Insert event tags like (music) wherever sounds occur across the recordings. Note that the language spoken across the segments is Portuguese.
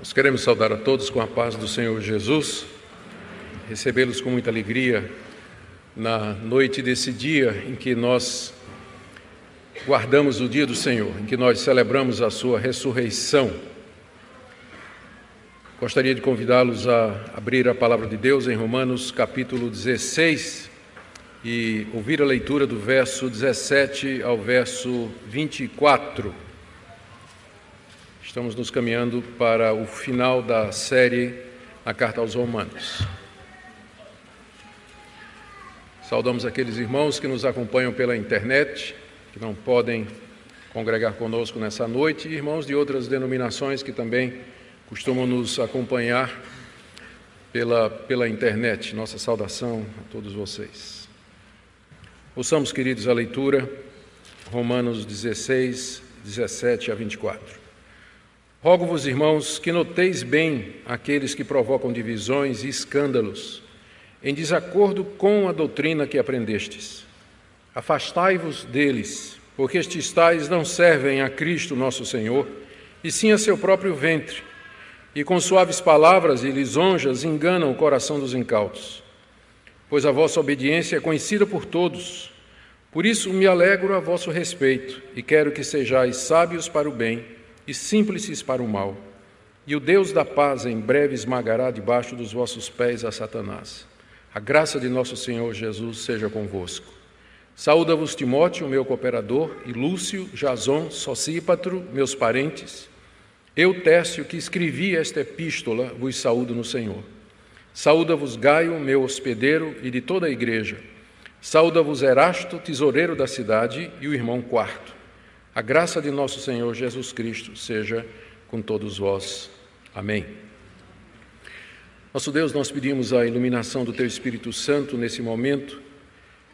Nós queremos saudar a todos com a paz do Senhor Jesus, recebê-los com muita alegria na noite desse dia em que nós guardamos o dia do Senhor, em que nós celebramos a sua ressurreição. Gostaria de convidá-los a abrir a palavra de Deus em Romanos capítulo 16 e ouvir a leitura do verso 17 ao verso 24. Estamos nos caminhando para o final da série A Carta aos Romanos. Saudamos aqueles irmãos que nos acompanham pela internet, que não podem congregar conosco nessa noite, e irmãos de outras denominações que também costumam nos acompanhar pela, pela internet. Nossa saudação a todos vocês. Ouçamos, queridos, a leitura, Romanos 16, 17 a 24. Rogo-vos, irmãos, que noteis bem aqueles que provocam divisões e escândalos, em desacordo com a doutrina que aprendestes. Afastai-vos deles, porque estes tais não servem a Cristo nosso Senhor, e sim a seu próprio ventre, e com suaves palavras e lisonjas enganam o coração dos incautos. Pois a vossa obediência é conhecida por todos. Por isso me alegro a vosso respeito, e quero que sejais sábios para o bem e simples para o mal. E o Deus da paz em breve esmagará debaixo dos vossos pés a Satanás. A graça de nosso Senhor Jesus seja convosco. Saúda-vos Timóteo, meu cooperador, e Lúcio, Jason, Socípatro, meus parentes. Eu, Tércio, que escrevi esta epístola, vos saúdo no Senhor. Saúda-vos Gaio, meu hospedeiro, e de toda a igreja. Saúda-vos Erasto, tesoureiro da cidade, e o irmão Quarto. A graça de nosso Senhor Jesus Cristo seja com todos vós. Amém. Nosso Deus, nós pedimos a iluminação do Teu Espírito Santo nesse momento,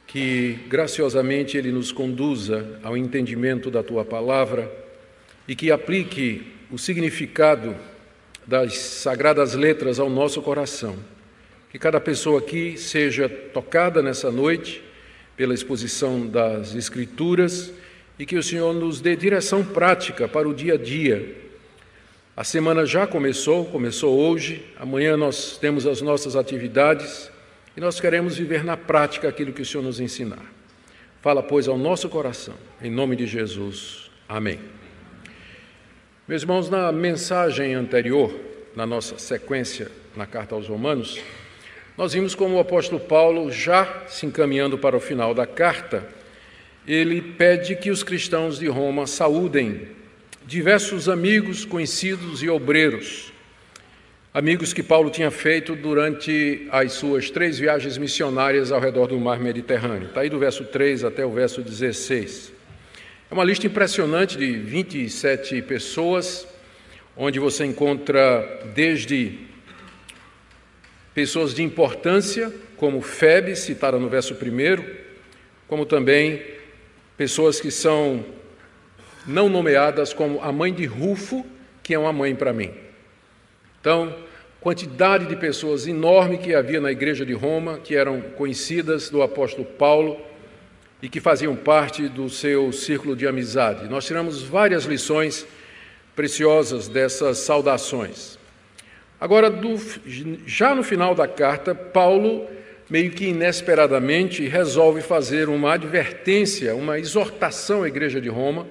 que graciosamente Ele nos conduza ao entendimento da Tua palavra e que aplique o significado das sagradas letras ao nosso coração. Que cada pessoa aqui seja tocada nessa noite pela exposição das Escrituras e que o Senhor nos dê direção prática para o dia a dia. A semana já começou, começou hoje, amanhã nós temos as nossas atividades e nós queremos viver na prática aquilo que o Senhor nos ensinar. Fala, pois, ao nosso coração, em nome de Jesus. Amém. Meus irmãos, na mensagem anterior, na nossa sequência na carta aos Romanos, nós vimos como o apóstolo Paulo, já se encaminhando para o final da carta, ele pede que os cristãos de Roma saúdem diversos amigos, conhecidos e obreiros, amigos que Paulo tinha feito durante as suas três viagens missionárias ao redor do mar Mediterrâneo. Está aí do verso 3 até o verso 16. É uma lista impressionante de 27 pessoas, onde você encontra desde pessoas de importância, como Febe, citada no verso 1, como também pessoas que são não nomeadas como a mãe de Rufo, que é uma mãe para mim. Então, quantidade de pessoas enorme que havia na igreja de Roma, que eram conhecidas do apóstolo Paulo e que faziam parte do seu círculo de amizade. Nós tiramos várias lições preciosas dessas saudações. Agora, do, já no final da carta, Paulo meio que inesperadamente, resolve fazer uma advertência, uma exortação à Igreja de Roma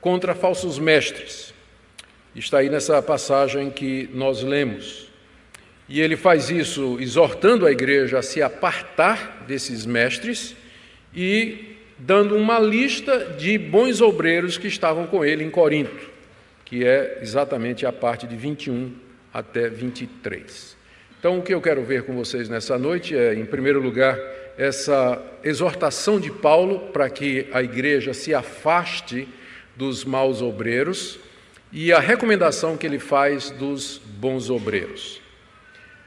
contra falsos mestres. Está aí nessa passagem que nós lemos. E ele faz isso exortando a igreja a se apartar desses mestres e dando uma lista de bons obreiros que estavam com ele em Corinto, que é exatamente a parte de 21 até 23. Então, o que eu quero ver com vocês nessa noite é, em primeiro lugar, essa exortação de Paulo para que a igreja se afaste dos maus obreiros e a recomendação que ele faz dos bons obreiros.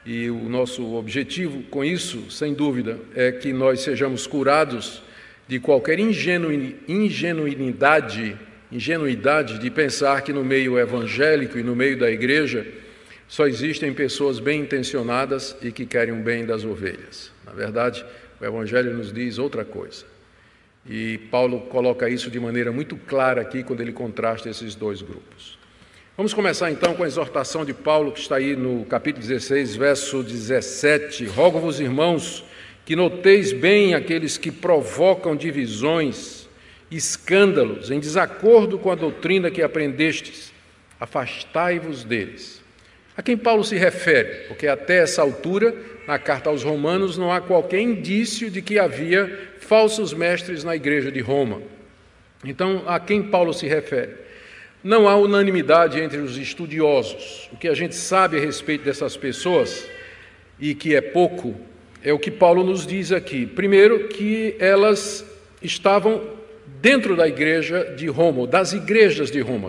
E o nosso objetivo com isso, sem dúvida, é que nós sejamos curados de qualquer ingenuidade, ingenuidade de pensar que no meio evangélico e no meio da igreja só existem pessoas bem intencionadas e que querem o bem das ovelhas. Na verdade, o Evangelho nos diz outra coisa. E Paulo coloca isso de maneira muito clara aqui quando ele contrasta esses dois grupos. Vamos começar então com a exortação de Paulo, que está aí no capítulo 16, verso 17. Rogo-vos, irmãos, que noteis bem aqueles que provocam divisões, escândalos, em desacordo com a doutrina que aprendestes. Afastai-vos deles. A quem Paulo se refere? Porque até essa altura, na carta aos Romanos, não há qualquer indício de que havia falsos mestres na igreja de Roma. Então, a quem Paulo se refere? Não há unanimidade entre os estudiosos. O que a gente sabe a respeito dessas pessoas, e que é pouco, é o que Paulo nos diz aqui. Primeiro, que elas estavam dentro da igreja de Roma, das igrejas de Roma.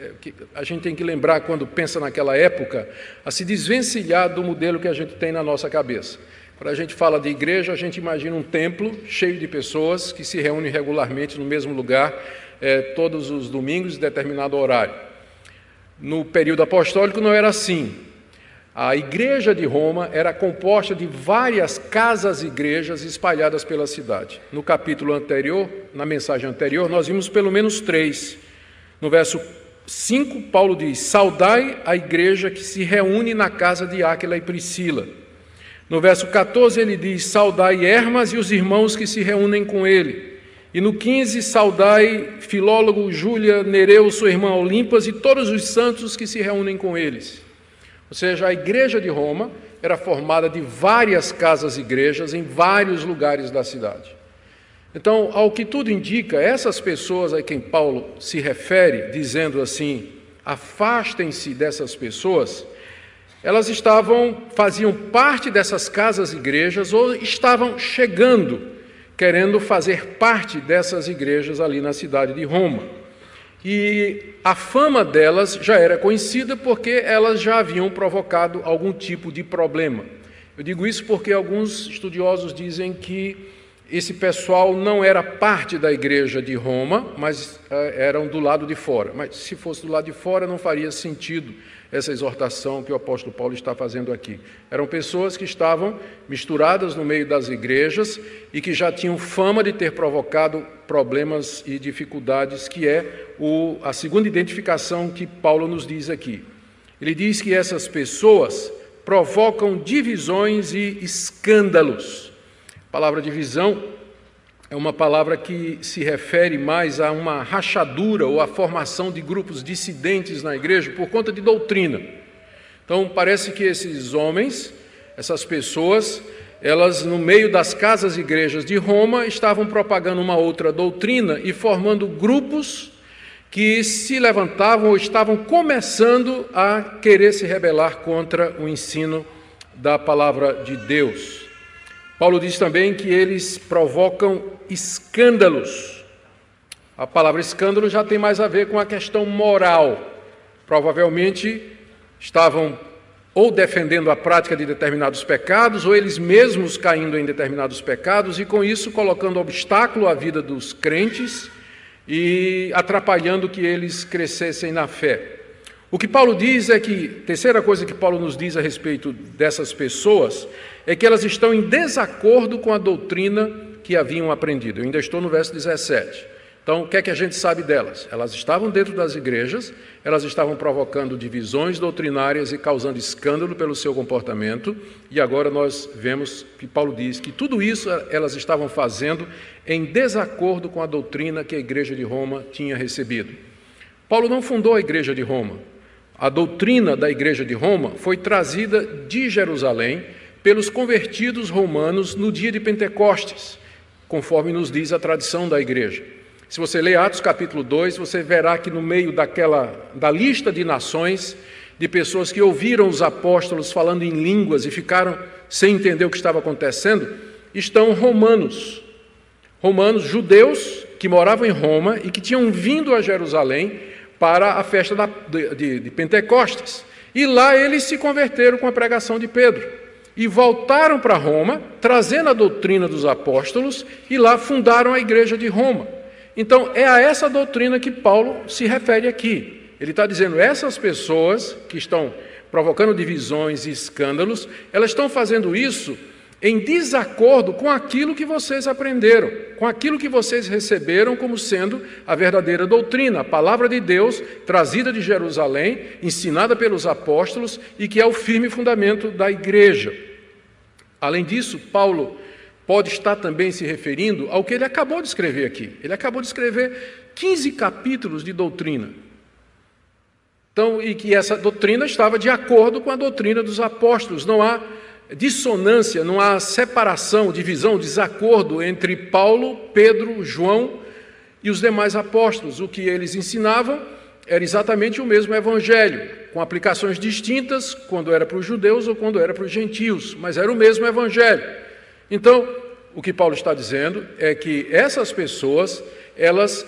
É, a gente tem que lembrar, quando pensa naquela época, a se desvencilhar do modelo que a gente tem na nossa cabeça. Quando a gente fala de igreja, a gente imagina um templo cheio de pessoas que se reúnem regularmente no mesmo lugar é, todos os domingos, em determinado horário. No período apostólico não era assim. A igreja de Roma era composta de várias casas-igrejas espalhadas pela cidade. No capítulo anterior, na mensagem anterior, nós vimos pelo menos três. No verso 5, Paulo diz: Saudai a igreja que se reúne na casa de Áquila e Priscila. No verso 14, ele diz: Saudai Hermas e os irmãos que se reúnem com ele. E no 15, saudai Filólogo, Júlia, Nereu, sua irmã Olimpas e todos os santos que se reúnem com eles. Ou seja, a igreja de Roma era formada de várias casas-igrejas em vários lugares da cidade. Então, ao que tudo indica, essas pessoas a quem Paulo se refere, dizendo assim: afastem-se dessas pessoas, elas estavam, faziam parte dessas casas-igrejas ou estavam chegando querendo fazer parte dessas igrejas ali na cidade de Roma. E a fama delas já era conhecida porque elas já haviam provocado algum tipo de problema. Eu digo isso porque alguns estudiosos dizem que esse pessoal não era parte da igreja de Roma, mas eh, eram do lado de fora. Mas se fosse do lado de fora, não faria sentido essa exortação que o apóstolo Paulo está fazendo aqui. Eram pessoas que estavam misturadas no meio das igrejas e que já tinham fama de ter provocado problemas e dificuldades, que é o, a segunda identificação que Paulo nos diz aqui. Ele diz que essas pessoas provocam divisões e escândalos. A palavra divisão é uma palavra que se refere mais a uma rachadura ou a formação de grupos dissidentes na igreja por conta de doutrina. Então, parece que esses homens, essas pessoas, elas, no meio das casas igrejas de Roma, estavam propagando uma outra doutrina e formando grupos que se levantavam ou estavam começando a querer se rebelar contra o ensino da palavra de Deus. Paulo diz também que eles provocam escândalos. A palavra escândalo já tem mais a ver com a questão moral. Provavelmente estavam ou defendendo a prática de determinados pecados, ou eles mesmos caindo em determinados pecados e com isso colocando obstáculo à vida dos crentes e atrapalhando que eles crescessem na fé. O que Paulo diz é que, terceira coisa que Paulo nos diz a respeito dessas pessoas, é que elas estão em desacordo com a doutrina que haviam aprendido. Eu ainda estou no verso 17. Então, o que é que a gente sabe delas? Elas estavam dentro das igrejas, elas estavam provocando divisões doutrinárias e causando escândalo pelo seu comportamento, e agora nós vemos que Paulo diz que tudo isso elas estavam fazendo em desacordo com a doutrina que a igreja de Roma tinha recebido. Paulo não fundou a igreja de Roma, a doutrina da Igreja de Roma foi trazida de Jerusalém pelos convertidos romanos no dia de Pentecostes, conforme nos diz a tradição da igreja. Se você ler Atos capítulo 2, você verá que no meio daquela da lista de nações, de pessoas que ouviram os apóstolos falando em línguas e ficaram sem entender o que estava acontecendo, estão romanos. Romanos, judeus que moravam em Roma e que tinham vindo a Jerusalém para a festa da, de, de Pentecostes. E lá eles se converteram com a pregação de Pedro. E voltaram para Roma, trazendo a doutrina dos apóstolos, e lá fundaram a igreja de Roma. Então, é a essa doutrina que Paulo se refere aqui. Ele está dizendo: essas pessoas que estão provocando divisões e escândalos, elas estão fazendo isso em desacordo com aquilo que vocês aprenderam, com aquilo que vocês receberam como sendo a verdadeira doutrina, a palavra de Deus trazida de Jerusalém, ensinada pelos apóstolos e que é o firme fundamento da igreja. Além disso, Paulo pode estar também se referindo ao que ele acabou de escrever aqui. Ele acabou de escrever 15 capítulos de doutrina. Então, e que essa doutrina estava de acordo com a doutrina dos apóstolos. Não há dissonância, não há separação, divisão, desacordo entre Paulo, Pedro, João e os demais apóstolos. O que eles ensinavam era exatamente o mesmo evangelho, com aplicações distintas quando era para os judeus ou quando era para os gentios, mas era o mesmo evangelho. Então, o que Paulo está dizendo é que essas pessoas, elas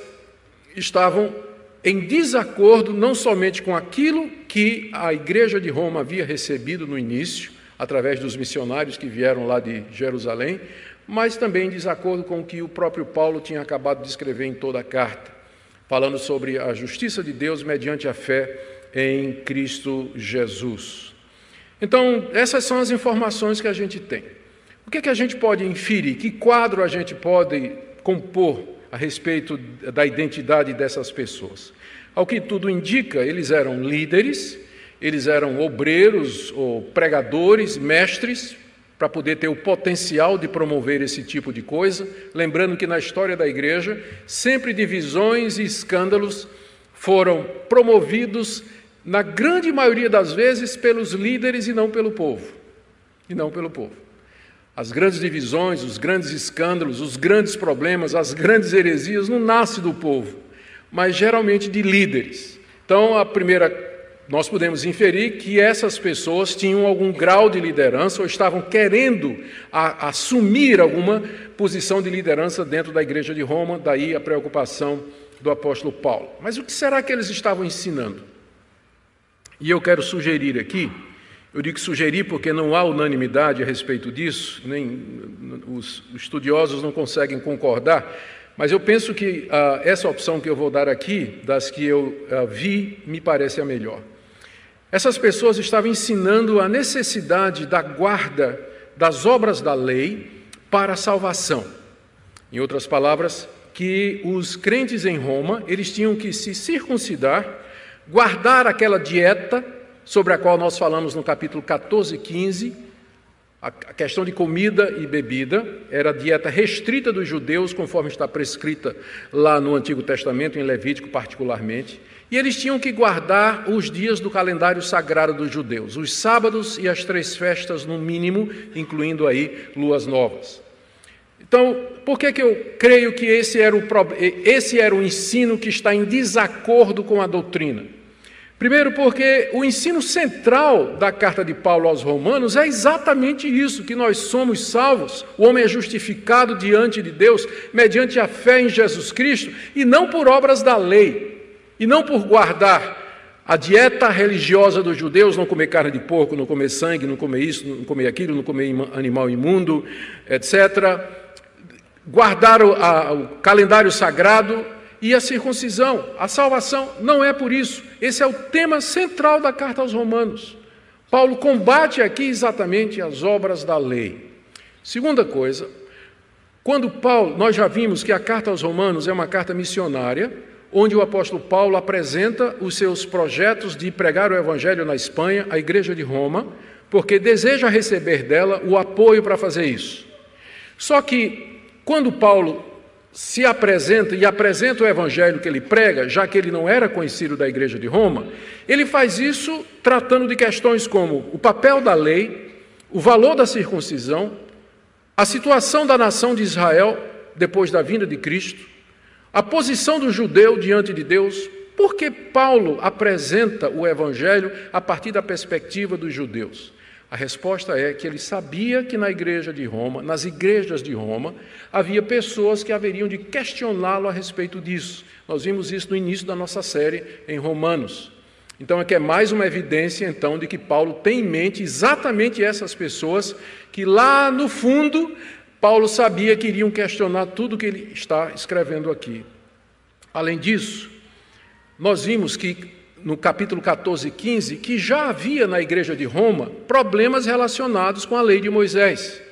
estavam em desacordo não somente com aquilo que a igreja de Roma havia recebido no início, através dos missionários que vieram lá de Jerusalém, mas também em desacordo com o que o próprio Paulo tinha acabado de escrever em toda a carta, falando sobre a justiça de Deus mediante a fé em Cristo Jesus. Então, essas são as informações que a gente tem. O que, é que a gente pode inferir? Que quadro a gente pode compor a respeito da identidade dessas pessoas? Ao que tudo indica, eles eram líderes eles eram obreiros ou pregadores, mestres, para poder ter o potencial de promover esse tipo de coisa. Lembrando que na história da igreja, sempre divisões e escândalos foram promovidos, na grande maioria das vezes, pelos líderes e não pelo povo. E não pelo povo. As grandes divisões, os grandes escândalos, os grandes problemas, as grandes heresias não nascem do povo, mas geralmente de líderes. Então, a primeira nós podemos inferir que essas pessoas tinham algum grau de liderança ou estavam querendo a, assumir alguma posição de liderança dentro da igreja de Roma, daí a preocupação do apóstolo Paulo. Mas o que será que eles estavam ensinando? E eu quero sugerir aqui, eu digo sugerir porque não há unanimidade a respeito disso, nem os estudiosos não conseguem concordar, mas eu penso que ah, essa opção que eu vou dar aqui, das que eu ah, vi, me parece a melhor. Essas pessoas estavam ensinando a necessidade da guarda das obras da lei para a salvação. Em outras palavras, que os crentes em Roma, eles tinham que se circuncidar, guardar aquela dieta sobre a qual nós falamos no capítulo 14 e 15, a questão de comida e bebida era a dieta restrita dos judeus, conforme está prescrita lá no Antigo Testamento, em Levítico particularmente. E eles tinham que guardar os dias do calendário sagrado dos judeus, os sábados e as três festas no mínimo, incluindo aí luas novas. Então, por que, que eu creio que esse era, o, esse era o ensino que está em desacordo com a doutrina? Primeiro, porque o ensino central da carta de Paulo aos Romanos é exatamente isso: que nós somos salvos, o homem é justificado diante de Deus mediante a fé em Jesus Cristo e não por obras da lei. E não por guardar a dieta religiosa dos judeus, não comer carne de porco, não comer sangue, não comer isso, não comer aquilo, não comer animal imundo, etc. Guardar o, a, o calendário sagrado e a circuncisão. A salvação não é por isso. Esse é o tema central da carta aos Romanos. Paulo combate aqui exatamente as obras da lei. Segunda coisa, quando Paulo, nós já vimos que a carta aos Romanos é uma carta missionária, onde o apóstolo Paulo apresenta os seus projetos de pregar o evangelho na Espanha, a igreja de Roma, porque deseja receber dela o apoio para fazer isso. Só que quando Paulo se apresenta e apresenta o evangelho que ele prega, já que ele não era conhecido da igreja de Roma, ele faz isso tratando de questões como o papel da lei, o valor da circuncisão, a situação da nação de Israel depois da vinda de Cristo, a posição do judeu diante de Deus, por que Paulo apresenta o Evangelho a partir da perspectiva dos judeus? A resposta é que ele sabia que na igreja de Roma, nas igrejas de Roma, havia pessoas que haveriam de questioná-lo a respeito disso. Nós vimos isso no início da nossa série em Romanos. Então, aqui é mais uma evidência, então, de que Paulo tem em mente exatamente essas pessoas que lá no fundo Paulo sabia que iriam questionar tudo que ele está escrevendo aqui. Além disso, nós vimos que no capítulo 14 e 15 que já havia na igreja de Roma problemas relacionados com a lei de Moisés.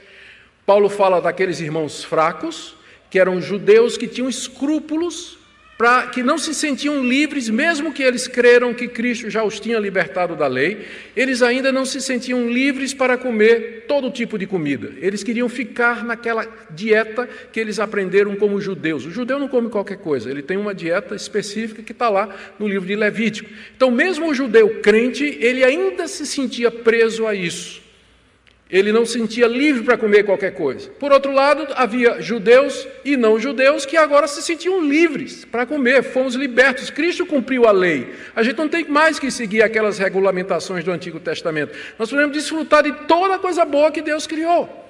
Paulo fala daqueles irmãos fracos, que eram judeus que tinham escrúpulos para que não se sentiam livres, mesmo que eles creram que Cristo já os tinha libertado da lei, eles ainda não se sentiam livres para comer todo tipo de comida. Eles queriam ficar naquela dieta que eles aprenderam como judeus. O judeu não come qualquer coisa, ele tem uma dieta específica que está lá no livro de Levítico. Então, mesmo o judeu crente, ele ainda se sentia preso a isso ele não sentia livre para comer qualquer coisa. Por outro lado, havia judeus e não judeus que agora se sentiam livres para comer, fomos libertos. Cristo cumpriu a lei. A gente não tem mais que seguir aquelas regulamentações do Antigo Testamento. Nós podemos desfrutar de toda a coisa boa que Deus criou.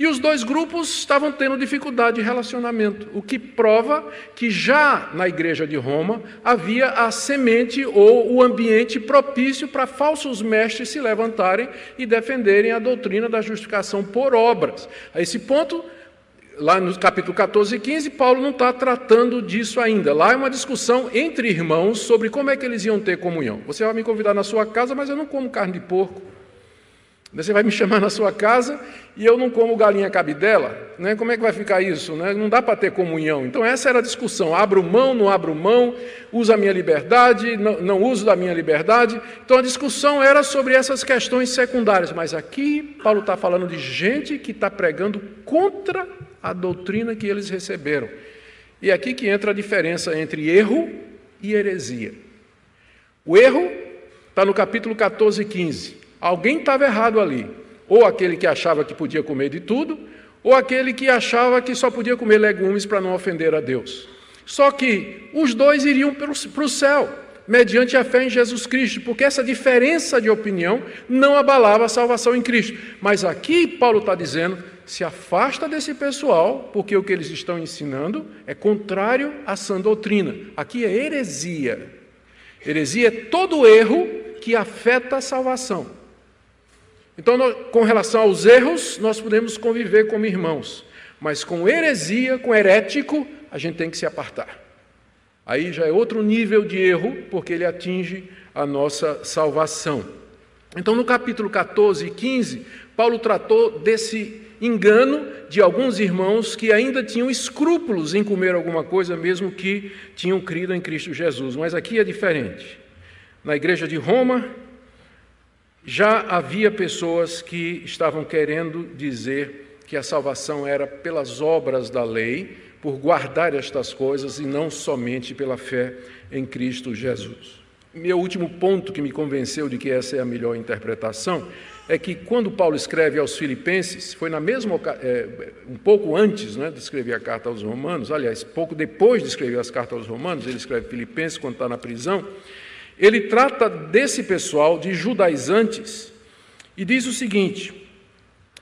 E os dois grupos estavam tendo dificuldade de relacionamento, o que prova que já na igreja de Roma havia a semente ou o ambiente propício para falsos mestres se levantarem e defenderem a doutrina da justificação por obras. A esse ponto, lá no capítulo 14 e 15, Paulo não está tratando disso ainda. Lá é uma discussão entre irmãos sobre como é que eles iam ter comunhão. Você vai me convidar na sua casa, mas eu não como carne de porco. Você vai me chamar na sua casa e eu não como galinha cabidela, né? como é que vai ficar isso? Né? Não dá para ter comunhão. Então, essa era a discussão: abro mão, não abro mão, uso a minha liberdade, não, não uso da minha liberdade. Então, a discussão era sobre essas questões secundárias. Mas aqui, Paulo está falando de gente que está pregando contra a doutrina que eles receberam. E é aqui que entra a diferença entre erro e heresia. O erro está no capítulo 14 e 15. Alguém estava errado ali. Ou aquele que achava que podia comer de tudo, ou aquele que achava que só podia comer legumes para não ofender a Deus. Só que os dois iriam para o céu, mediante a fé em Jesus Cristo, porque essa diferença de opinião não abalava a salvação em Cristo. Mas aqui Paulo está dizendo: se afasta desse pessoal, porque o que eles estão ensinando é contrário à sã doutrina. Aqui é heresia. Heresia é todo erro que afeta a salvação. Então, com relação aos erros, nós podemos conviver como irmãos, mas com heresia, com herético, a gente tem que se apartar. Aí já é outro nível de erro, porque ele atinge a nossa salvação. Então, no capítulo 14 e 15, Paulo tratou desse engano de alguns irmãos que ainda tinham escrúpulos em comer alguma coisa, mesmo que tinham crido em Cristo Jesus. Mas aqui é diferente. Na igreja de Roma, já havia pessoas que estavam querendo dizer que a salvação era pelas obras da lei, por guardar estas coisas e não somente pela fé em Cristo Jesus. Meu último ponto que me convenceu de que essa é a melhor interpretação é que quando Paulo escreve aos Filipenses, foi na mesma é, um pouco antes né, de escrever a carta aos Romanos, aliás, pouco depois de escrever as cartas aos Romanos, ele escreve Filipenses quando está na prisão. Ele trata desse pessoal de judaizantes e diz o seguinte,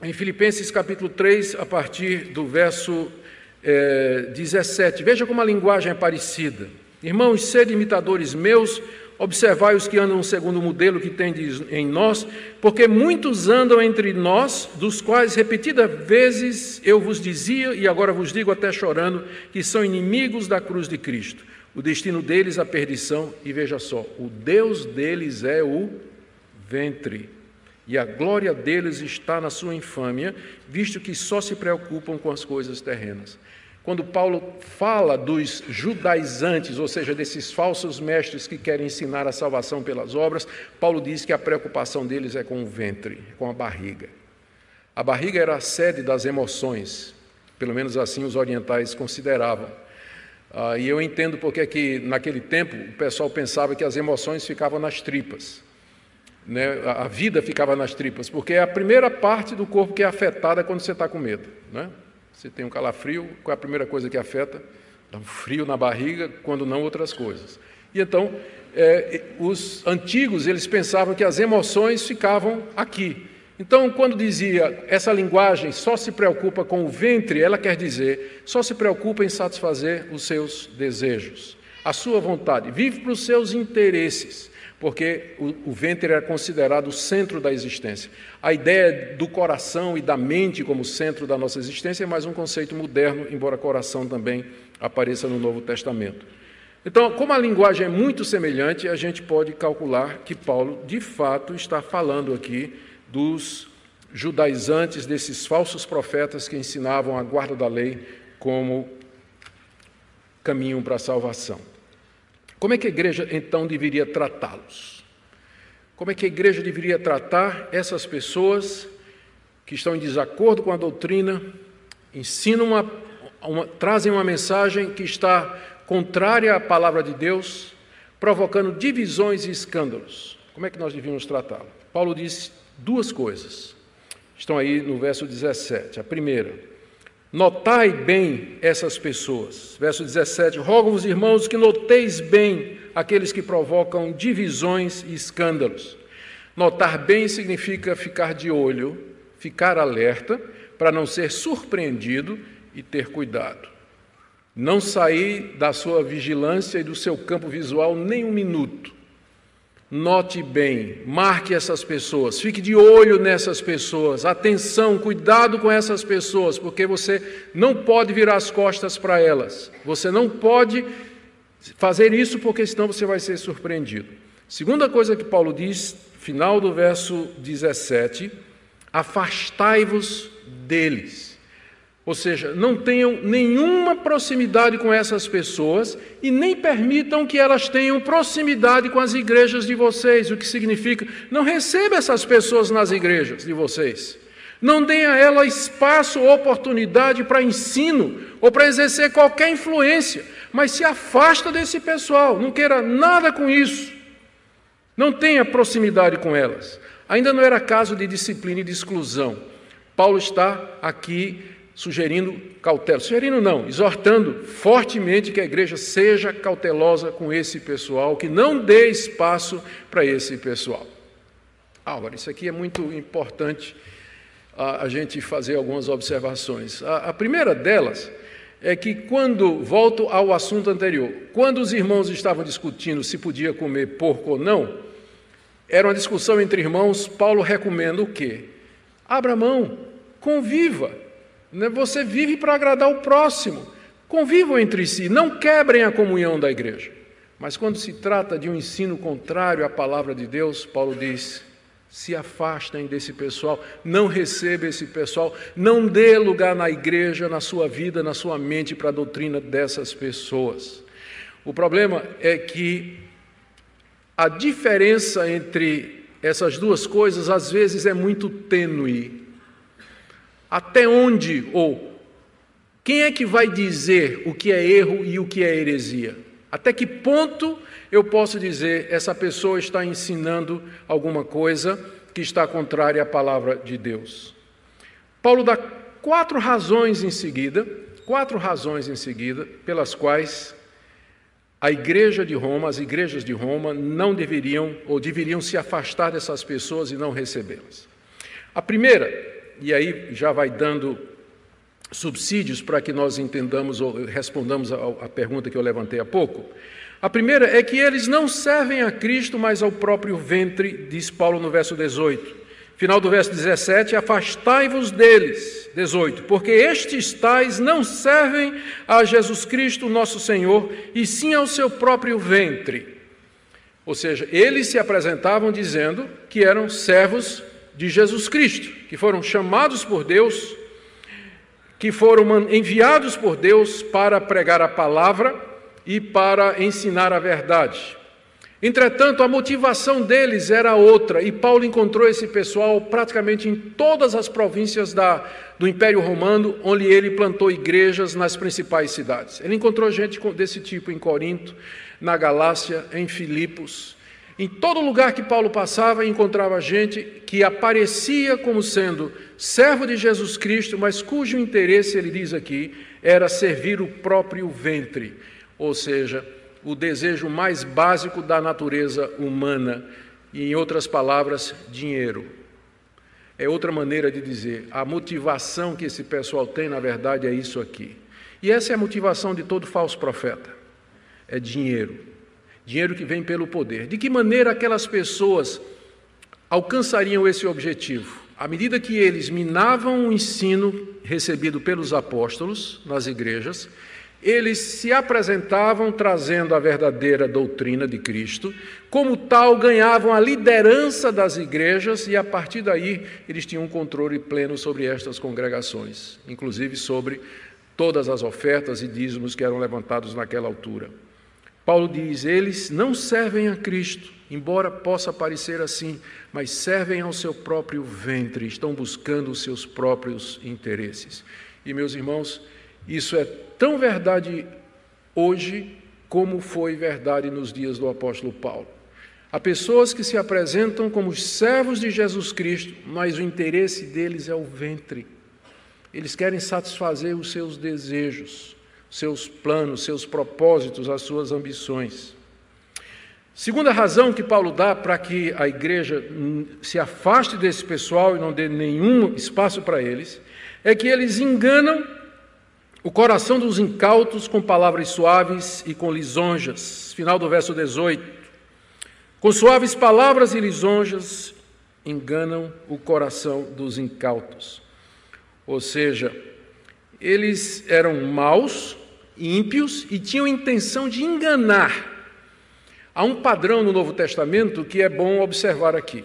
em Filipenses capítulo 3, a partir do verso é, 17, veja como a linguagem é parecida. Irmãos, sede imitadores meus, observai os que andam segundo o modelo que tendes em nós, porque muitos andam entre nós, dos quais repetidas vezes eu vos dizia, e agora vos digo até chorando, que são inimigos da cruz de Cristo. O destino deles a perdição, e veja só, o Deus deles é o ventre, e a glória deles está na sua infâmia, visto que só se preocupam com as coisas terrenas. Quando Paulo fala dos judaizantes, ou seja, desses falsos mestres que querem ensinar a salvação pelas obras, Paulo diz que a preocupação deles é com o ventre, com a barriga. A barriga era a sede das emoções, pelo menos assim os orientais consideravam. Ah, e eu entendo porque que naquele tempo o pessoal pensava que as emoções ficavam nas tripas, né? a, a vida ficava nas tripas, porque é a primeira parte do corpo que é afetada quando você está com medo. Né? Você tem um calafrio, qual é a primeira coisa que afeta? Dá um frio na barriga, quando não outras coisas. E então, é, os antigos, eles pensavam que as emoções ficavam aqui, então, quando dizia essa linguagem só se preocupa com o ventre, ela quer dizer só se preocupa em satisfazer os seus desejos, a sua vontade, vive para os seus interesses, porque o, o ventre era considerado o centro da existência. A ideia do coração e da mente como centro da nossa existência é mais um conceito moderno, embora coração também apareça no Novo Testamento. Então, como a linguagem é muito semelhante, a gente pode calcular que Paulo, de fato, está falando aqui dos judaizantes, desses falsos profetas que ensinavam a guarda da lei como caminho para a salvação. Como é que a igreja então deveria tratá-los? Como é que a igreja deveria tratar essas pessoas que estão em desacordo com a doutrina, ensinam uma, uma, trazem uma mensagem que está contrária à palavra de Deus, provocando divisões e escândalos? Como é que nós devíamos tratá-lo? Paulo diz duas coisas. Estão aí no verso 17. A primeira, notai bem essas pessoas. Verso 17: Rogo-vos, irmãos, que noteis bem aqueles que provocam divisões e escândalos. Notar bem significa ficar de olho, ficar alerta, para não ser surpreendido e ter cuidado. Não sair da sua vigilância e do seu campo visual nem um minuto. Note bem, marque essas pessoas, fique de olho nessas pessoas, atenção, cuidado com essas pessoas, porque você não pode virar as costas para elas, você não pode fazer isso, porque senão você vai ser surpreendido. Segunda coisa que Paulo diz, final do verso 17: afastai-vos deles. Ou seja, não tenham nenhuma proximidade com essas pessoas e nem permitam que elas tenham proximidade com as igrejas de vocês, o que significa não receba essas pessoas nas igrejas de vocês. Não dê a ela espaço ou oportunidade para ensino ou para exercer qualquer influência, mas se afasta desse pessoal, não queira nada com isso. Não tenha proximidade com elas. Ainda não era caso de disciplina e de exclusão. Paulo está aqui sugerindo cautela, sugerindo não, exortando fortemente que a igreja seja cautelosa com esse pessoal, que não dê espaço para esse pessoal. Álvaro, isso aqui é muito importante a, a gente fazer algumas observações. A, a primeira delas é que quando, volto ao assunto anterior, quando os irmãos estavam discutindo se podia comer porco ou não, era uma discussão entre irmãos, Paulo recomenda o quê? Abra mão, conviva? Você vive para agradar o próximo. Convivam entre si, não quebrem a comunhão da igreja. Mas quando se trata de um ensino contrário à palavra de Deus, Paulo diz: se afastem desse pessoal, não receba esse pessoal, não dê lugar na igreja, na sua vida, na sua mente para a doutrina dessas pessoas. O problema é que a diferença entre essas duas coisas às vezes é muito tênue. Até onde ou quem é que vai dizer o que é erro e o que é heresia? Até que ponto eu posso dizer essa pessoa está ensinando alguma coisa que está contrária à palavra de Deus? Paulo dá quatro razões em seguida, quatro razões em seguida pelas quais a igreja de Roma, as igrejas de Roma não deveriam ou deveriam se afastar dessas pessoas e não recebê-las. A primeira e aí já vai dando subsídios para que nós entendamos ou respondamos à pergunta que eu levantei há pouco. A primeira é que eles não servem a Cristo, mas ao próprio ventre, diz Paulo no verso 18. Final do verso 17: Afastai-vos deles, 18, porque estes tais não servem a Jesus Cristo, nosso Senhor, e sim ao seu próprio ventre. Ou seja, eles se apresentavam dizendo que eram servos de Jesus Cristo, que foram chamados por Deus, que foram enviados por Deus para pregar a palavra e para ensinar a verdade. Entretanto, a motivação deles era outra, e Paulo encontrou esse pessoal praticamente em todas as províncias da, do Império Romano, onde ele plantou igrejas nas principais cidades. Ele encontrou gente desse tipo em Corinto, na Galácia, em Filipos, em todo lugar que Paulo passava, encontrava gente que aparecia como sendo servo de Jesus Cristo, mas cujo interesse, ele diz aqui, era servir o próprio ventre, ou seja, o desejo mais básico da natureza humana, e em outras palavras, dinheiro. É outra maneira de dizer, a motivação que esse pessoal tem, na verdade, é isso aqui. E essa é a motivação de todo falso profeta: é dinheiro dinheiro que vem pelo poder. De que maneira aquelas pessoas alcançariam esse objetivo? À medida que eles minavam o ensino recebido pelos apóstolos nas igrejas, eles se apresentavam trazendo a verdadeira doutrina de Cristo, como tal, ganhavam a liderança das igrejas e, a partir daí, eles tinham um controle pleno sobre estas congregações, inclusive sobre todas as ofertas e dízimos que eram levantados naquela altura. Paulo diz: eles não servem a Cristo, embora possa parecer assim, mas servem ao seu próprio ventre, estão buscando os seus próprios interesses. E, meus irmãos, isso é tão verdade hoje como foi verdade nos dias do apóstolo Paulo. Há pessoas que se apresentam como servos de Jesus Cristo, mas o interesse deles é o ventre. Eles querem satisfazer os seus desejos, seus planos, seus propósitos, as suas ambições. Segunda razão que Paulo dá para que a igreja se afaste desse pessoal e não dê nenhum espaço para eles, é que eles enganam o coração dos incautos com palavras suaves e com lisonjas. Final do verso 18. Com suaves palavras e lisonjas enganam o coração dos incautos. Ou seja, eles eram maus, ímpios e tinham intenção de enganar. Há um padrão no Novo Testamento que é bom observar aqui.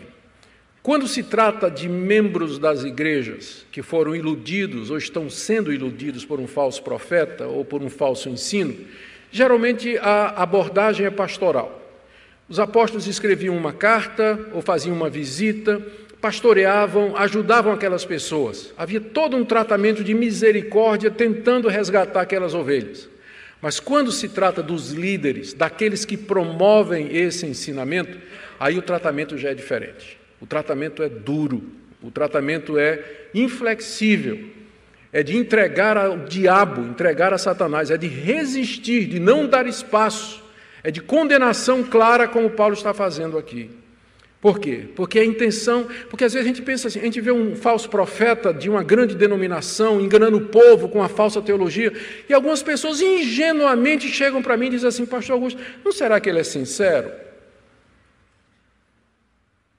Quando se trata de membros das igrejas que foram iludidos ou estão sendo iludidos por um falso profeta ou por um falso ensino, geralmente a abordagem é pastoral. Os apóstolos escreviam uma carta ou faziam uma visita, pastoreavam, ajudavam aquelas pessoas. Havia todo um tratamento de misericórdia tentando resgatar aquelas ovelhas. Mas quando se trata dos líderes, daqueles que promovem esse ensinamento, aí o tratamento já é diferente. O tratamento é duro, o tratamento é inflexível, é de entregar ao diabo, entregar a Satanás, é de resistir, de não dar espaço, é de condenação clara, como Paulo está fazendo aqui. Por quê? Porque a intenção, porque às vezes a gente pensa assim, a gente vê um falso profeta de uma grande denominação enganando o povo com a falsa teologia, e algumas pessoas ingenuamente chegam para mim e dizem assim, pastor Augusto, não será que ele é sincero?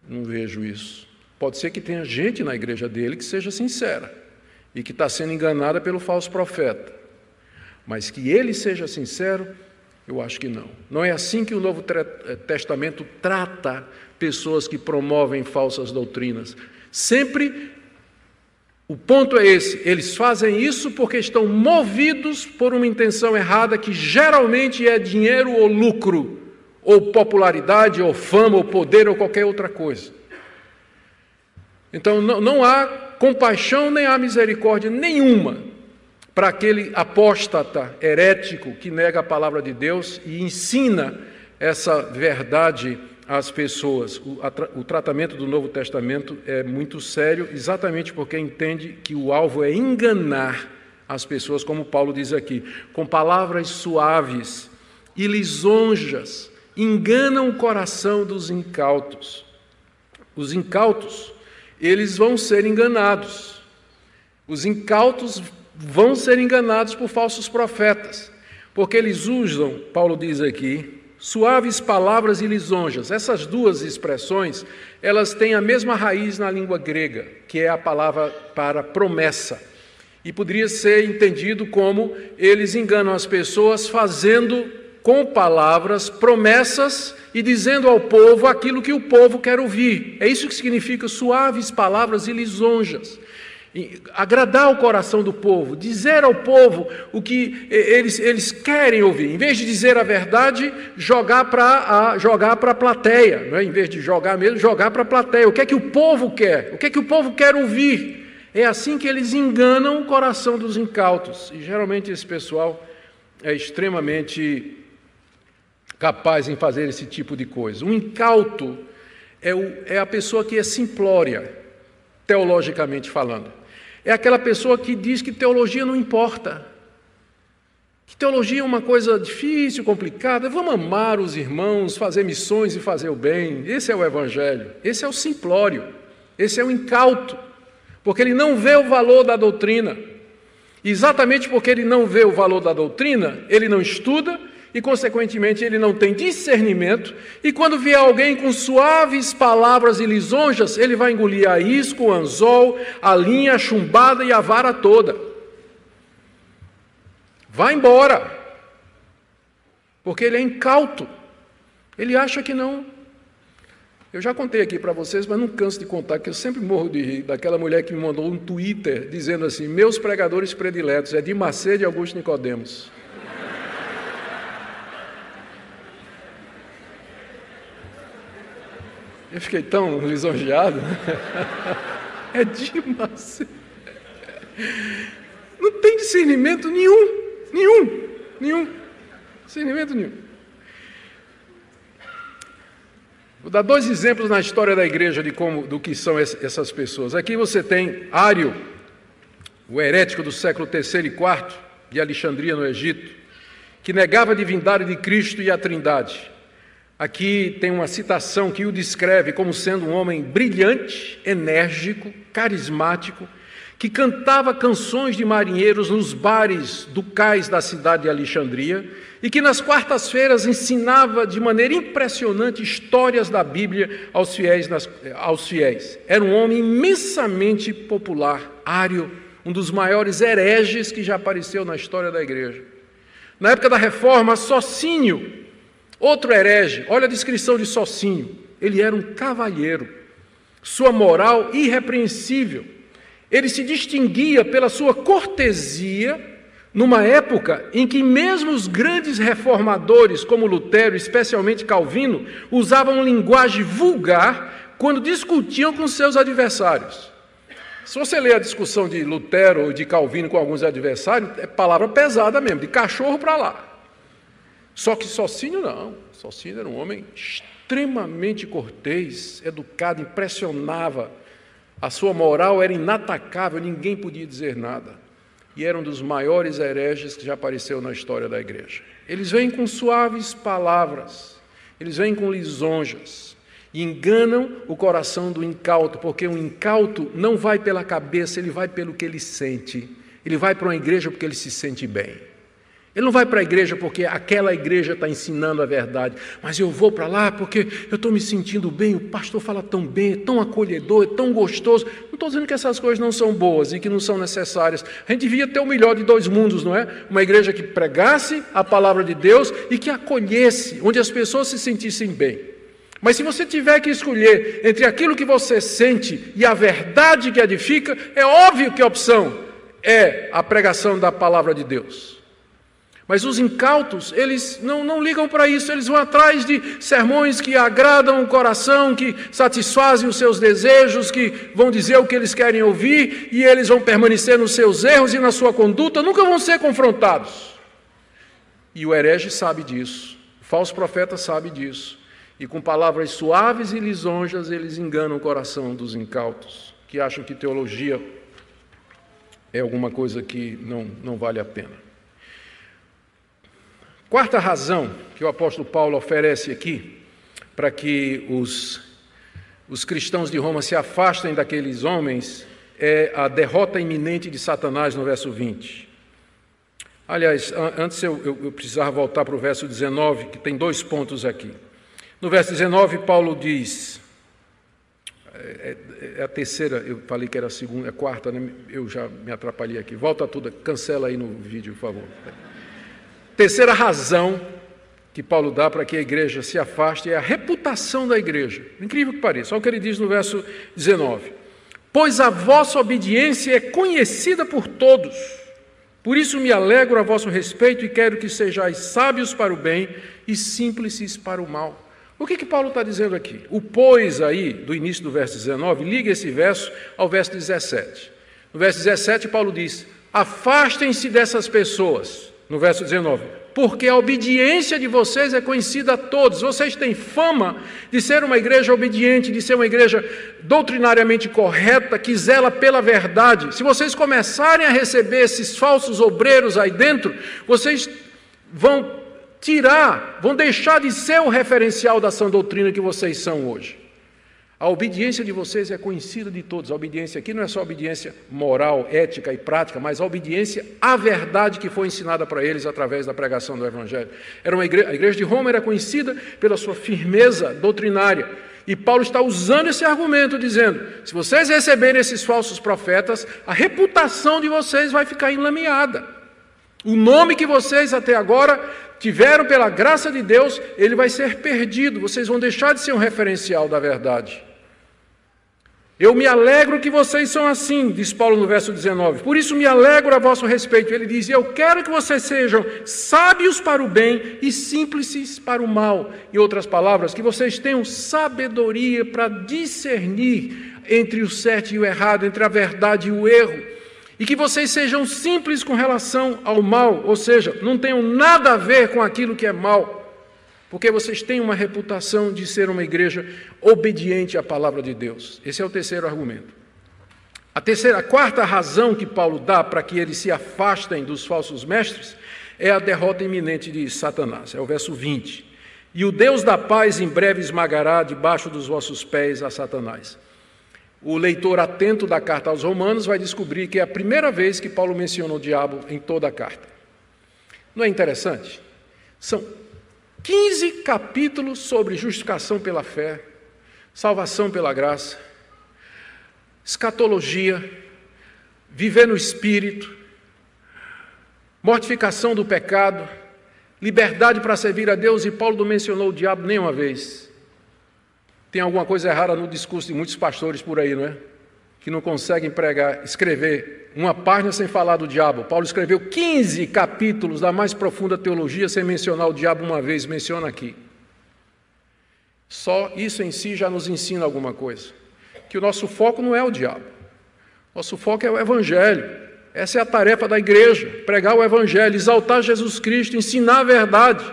Não vejo isso. Pode ser que tenha gente na igreja dele que seja sincera e que está sendo enganada pelo falso profeta. Mas que ele seja sincero, eu acho que não. Não é assim que o Novo eh, Testamento trata pessoas que promovem falsas doutrinas. Sempre o ponto é esse: eles fazem isso porque estão movidos por uma intenção errada que geralmente é dinheiro ou lucro ou popularidade, ou fama, ou poder, ou qualquer outra coisa. Então não, não há compaixão nem há misericórdia nenhuma para aquele apóstata herético que nega a palavra de Deus e ensina essa verdade às pessoas. O, a, o, tratamento do Novo Testamento é muito sério, exatamente porque entende que o alvo é enganar as pessoas, como Paulo diz aqui, com palavras suaves e lisonjas, enganam o coração dos incautos. Os incautos, eles vão ser enganados. Os incautos vão ser enganados por falsos profetas, porque eles usam, Paulo diz aqui, suaves palavras e lisonjas. Essas duas expressões, elas têm a mesma raiz na língua grega, que é a palavra para promessa. E poderia ser entendido como eles enganam as pessoas fazendo com palavras, promessas e dizendo ao povo aquilo que o povo quer ouvir. É isso que significa suaves palavras e lisonjas. Agradar o coração do povo, dizer ao povo o que eles, eles querem ouvir. Em vez de dizer a verdade, jogar para a, jogar a plateia. Não é? Em vez de jogar mesmo, jogar para a plateia. O que é que o povo quer? O que é que o povo quer ouvir? É assim que eles enganam o coração dos incautos. E geralmente esse pessoal é extremamente capaz em fazer esse tipo de coisa. Um incauto é, o, é a pessoa que é simplória, teologicamente falando. É aquela pessoa que diz que teologia não importa. Que teologia é uma coisa difícil, complicada. Vamos amar os irmãos, fazer missões e fazer o bem. Esse é o evangelho. Esse é o simplório. Esse é o incauto. Porque ele não vê o valor da doutrina. Exatamente porque ele não vê o valor da doutrina, ele não estuda, e, consequentemente, ele não tem discernimento, e quando vier alguém com suaves palavras e lisonjas, ele vai engolir a isco, o anzol, a linha, a chumbada e a vara toda. Vá embora. Porque ele é incauto. Ele acha que não. Eu já contei aqui para vocês, mas não canso de contar, que eu sempre morro de rir daquela mulher que me mandou um Twitter dizendo assim: Meus pregadores prediletos é de Macedo e Augusto Nicodemos. Eu fiquei tão lisonjeado. É demais. Não tem discernimento nenhum, nenhum, nenhum. Discernimento nenhum. Vou dar dois exemplos na história da igreja de como, do que são essas pessoas. Aqui você tem Ário, o herético do século III e IV, de Alexandria, no Egito, que negava a divindade de Cristo e a Trindade. Aqui tem uma citação que o descreve como sendo um homem brilhante, enérgico, carismático, que cantava canções de marinheiros nos bares do cais da cidade de Alexandria e que nas quartas-feiras ensinava de maneira impressionante histórias da Bíblia aos fiéis, aos fiéis. Era um homem imensamente popular, ário, um dos maiores hereges que já apareceu na história da igreja. Na época da reforma, Socinho, Outro herege, olha a descrição de Socinho. Ele era um cavalheiro, sua moral irrepreensível. Ele se distinguia pela sua cortesia, numa época em que mesmo os grandes reformadores, como Lutero, especialmente Calvino, usavam linguagem vulgar quando discutiam com seus adversários. Se você ler a discussão de Lutero ou de Calvino com alguns adversários, é palavra pesada mesmo, de cachorro para lá. Só que Socinho não. Socinho era um homem extremamente cortês, educado, impressionava. A sua moral era inatacável, ninguém podia dizer nada. E era um dos maiores hereges que já apareceu na história da igreja. Eles vêm com suaves palavras, eles vêm com lisonjas, e enganam o coração do incauto, porque o incauto não vai pela cabeça, ele vai pelo que ele sente. Ele vai para uma igreja porque ele se sente bem. Ele não vai para a igreja porque aquela igreja está ensinando a verdade, mas eu vou para lá porque eu estou me sentindo bem, o pastor fala tão bem, é tão acolhedor, é tão gostoso. Não estou dizendo que essas coisas não são boas e que não são necessárias. A gente devia ter o melhor de dois mundos, não é? Uma igreja que pregasse a palavra de Deus e que acolhesse, onde as pessoas se sentissem bem. Mas se você tiver que escolher entre aquilo que você sente e a verdade que edifica, é óbvio que a opção é a pregação da palavra de Deus. Mas os incautos, eles não, não ligam para isso, eles vão atrás de sermões que agradam o coração, que satisfazem os seus desejos, que vão dizer o que eles querem ouvir, e eles vão permanecer nos seus erros e na sua conduta, nunca vão ser confrontados. E o herege sabe disso, o falso profeta sabe disso, e com palavras suaves e lisonjas eles enganam o coração dos incautos, que acham que teologia é alguma coisa que não, não vale a pena. Quarta razão que o apóstolo Paulo oferece aqui para que os, os cristãos de Roma se afastem daqueles homens é a derrota iminente de Satanás no verso 20. Aliás, antes eu, eu, eu precisava voltar para o verso 19, que tem dois pontos aqui. No verso 19, Paulo diz, é, é, é, a terceira, eu falei que era a segunda, é a quarta, né? eu já me atrapalhei aqui. Volta tudo, cancela aí no vídeo, por favor. Terceira razão que Paulo dá para que a igreja se afaste é a reputação da igreja. Incrível que pareça, olha o que ele diz no verso 19: Pois a vossa obediência é conhecida por todos, por isso me alegro a vosso respeito e quero que sejais sábios para o bem e simples para o mal. O que, que Paulo está dizendo aqui? O pois aí, do início do verso 19, liga esse verso ao verso 17. No verso 17, Paulo diz: Afastem-se dessas pessoas no verso 19: Porque a obediência de vocês é conhecida a todos. Vocês têm fama de ser uma igreja obediente, de ser uma igreja doutrinariamente correta, que zela pela verdade. Se vocês começarem a receber esses falsos obreiros aí dentro, vocês vão tirar, vão deixar de ser o referencial da sã doutrina que vocês são hoje. A obediência de vocês é conhecida de todos. A obediência aqui não é só obediência moral, ética e prática, mas a obediência à verdade que foi ensinada para eles através da pregação do Evangelho. Era uma igreja, a igreja de Roma era conhecida pela sua firmeza doutrinária. E Paulo está usando esse argumento, dizendo: se vocês receberem esses falsos profetas, a reputação de vocês vai ficar enlameada. O nome que vocês até agora tiveram pela graça de Deus, ele vai ser perdido. Vocês vão deixar de ser um referencial da verdade. Eu me alegro que vocês são assim, diz Paulo no verso 19. Por isso me alegro a vosso respeito. Ele diz: Eu quero que vocês sejam sábios para o bem e simples para o mal. Em outras palavras, que vocês tenham sabedoria para discernir entre o certo e o errado, entre a verdade e o erro. E que vocês sejam simples com relação ao mal, ou seja, não tenham nada a ver com aquilo que é mal porque vocês têm uma reputação de ser uma igreja obediente à palavra de Deus. Esse é o terceiro argumento. A terceira, a quarta razão que Paulo dá para que eles se afastem dos falsos mestres é a derrota iminente de Satanás. É o verso 20. E o Deus da paz em breve esmagará debaixo dos vossos pés a Satanás. O leitor atento da carta aos Romanos vai descobrir que é a primeira vez que Paulo menciona o diabo em toda a carta. Não é interessante? São 15 capítulos sobre justificação pela fé, salvação pela graça, escatologia, viver no espírito, mortificação do pecado, liberdade para servir a Deus, e Paulo não mencionou o diabo nenhuma vez. Tem alguma coisa errada no discurso de muitos pastores por aí, não é? Que não conseguem pregar, escrever uma página sem falar do diabo. Paulo escreveu 15 capítulos da mais profunda teologia sem mencionar o diabo uma vez, menciona aqui. Só isso em si já nos ensina alguma coisa. Que o nosso foco não é o diabo. Nosso foco é o evangelho. Essa é a tarefa da igreja: pregar o evangelho, exaltar Jesus Cristo, ensinar a verdade.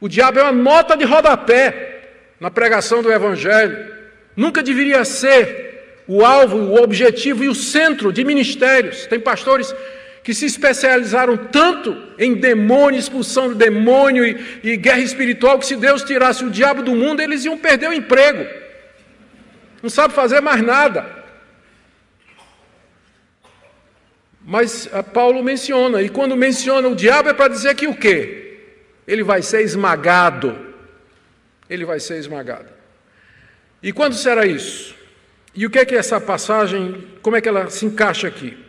O diabo é uma nota de rodapé na pregação do evangelho. Nunca deveria ser o alvo, o objetivo e o centro de ministérios. Tem pastores que se especializaram tanto em demônio, expulsão do demônio e, e, guerra espiritual, que se Deus tirasse o diabo do mundo, eles iam perder o emprego. Não sabe fazer mais nada. Mas ah, Paulo menciona, e quando menciona o diabo é para dizer que o quê? Ele vai ser esmagado. Ele vai ser esmagado. E quando será isso? E o que é que essa passagem, como é que ela se encaixa aqui?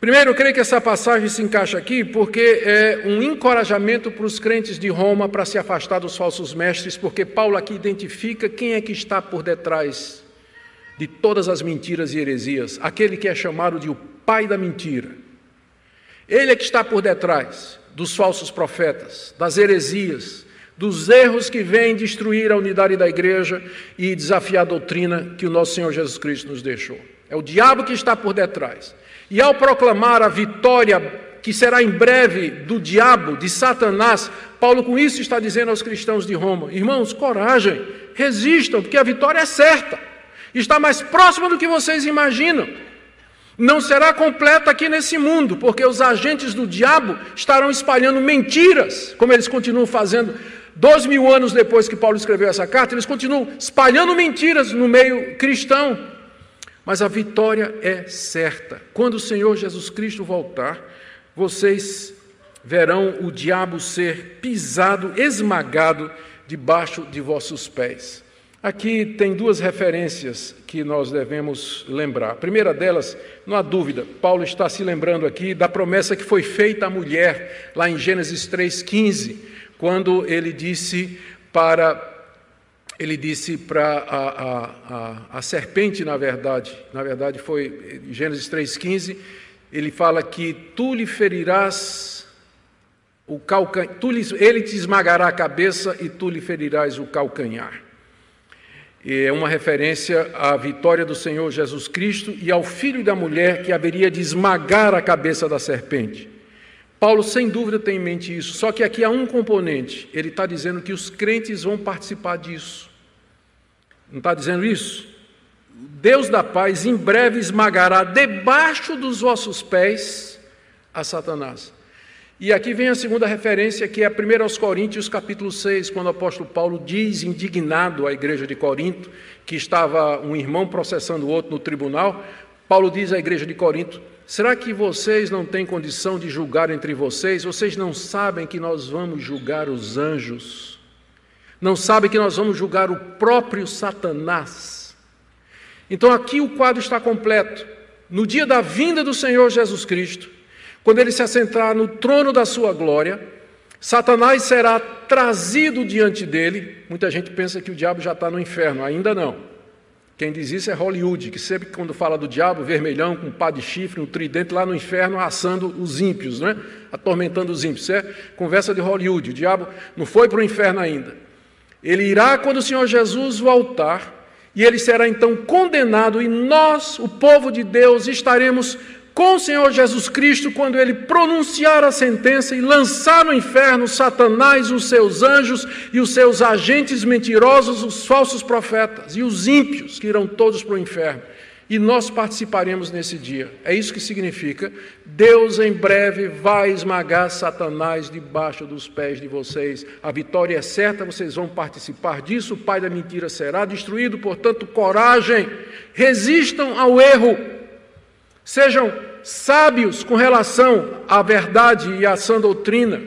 Primeiro, eu creio que essa passagem se encaixa aqui porque é um encorajamento para os crentes de Roma para se afastar dos falsos mestres, porque Paulo aqui identifica quem é que está por detrás de todas as mentiras e heresias, aquele que é chamado de o pai da mentira. Ele é que está por detrás dos falsos profetas, das heresias, dos erros que vêm destruir a unidade da igreja e desafiar a doutrina que o nosso Senhor Jesus Cristo nos deixou. É o diabo que está por detrás. E ao proclamar a vitória que será em breve do diabo, de Satanás, Paulo com isso está dizendo aos cristãos de Roma: irmãos, coragem, resistam, porque a vitória é certa, está mais próxima do que vocês imaginam. Não será completa aqui nesse mundo, porque os agentes do diabo estarão espalhando mentiras, como eles continuam fazendo Dois mil anos depois que Paulo escreveu essa carta, eles continuam espalhando mentiras no meio cristão. Mas a vitória é certa. Quando o Senhor Jesus Cristo voltar, vocês verão o diabo ser pisado, esmagado debaixo de vossos pés. Aqui tem duas referências que nós devemos lembrar. A primeira delas, não há dúvida, Paulo está se lembrando aqui da promessa que foi feita à mulher, lá em Gênesis 3,15 quando ele disse para ele disse para a, a, a, a, serpente, na verdade, na verdade foi Gênesis 3,15, ele fala que tu lhe ferirás o calcanhar, ele te esmagará a cabeça e tu lhe ferirás o calcanhar. E é uma referência à vitória do Senhor Jesus Cristo e ao filho da mulher que haveria de esmagar a cabeça da serpente. Paulo, sem dúvida, tem em mente isso, só que aqui há um componente. Ele está dizendo que os crentes vão participar disso. Não está dizendo isso? Deus da paz em breve esmagará debaixo dos vossos pés a Satanás. E aqui vem a segunda referência, que é a 1 aos Coríntios, capítulo 6, quando o apóstolo Paulo diz, indignado à igreja de Corinto, que estava um irmão processando o outro no tribunal, Paulo diz à igreja de Corinto: Será que vocês não têm condição de julgar entre vocês? Vocês não sabem que nós vamos julgar os anjos? Não sabem que nós vamos julgar o próprio Satanás? Então aqui o quadro está completo. No dia da vinda do Senhor Jesus Cristo, Quando ele se assentar no trono da sua glória, Satanás será trazido diante dele. Muita gente pensa que o diabo já está no inferno, ainda não. Quem diz isso é Hollywood, que sempre quando fala do diabo, vermelhão, com um pá de chifre, um tridente lá no inferno, assando os ímpios, né? atormentando os ímpios. Isso é conversa de Hollywood. O diabo não foi para o inferno ainda. Ele irá quando o Senhor Jesus voltar, e ele será então condenado, e nós, o povo de Deus, estaremos com o Senhor Jesus Cristo quando ele pronunciar a sentença e lançar no inferno Satanás, os seus anjos e os seus agentes mentirosos, os falsos profetas e os ímpios que irão todos para o inferno. E nós participaremos nesse dia. É isso que significa. Deus em breve vai esmagar Satanás debaixo dos pés de vocês. A vitória é certa, vocês vão participar disso. O pai da mentira será destruído. Portanto, coragem, resistam ao erro. Sejam sábios com relação à verdade e à sã doutrina,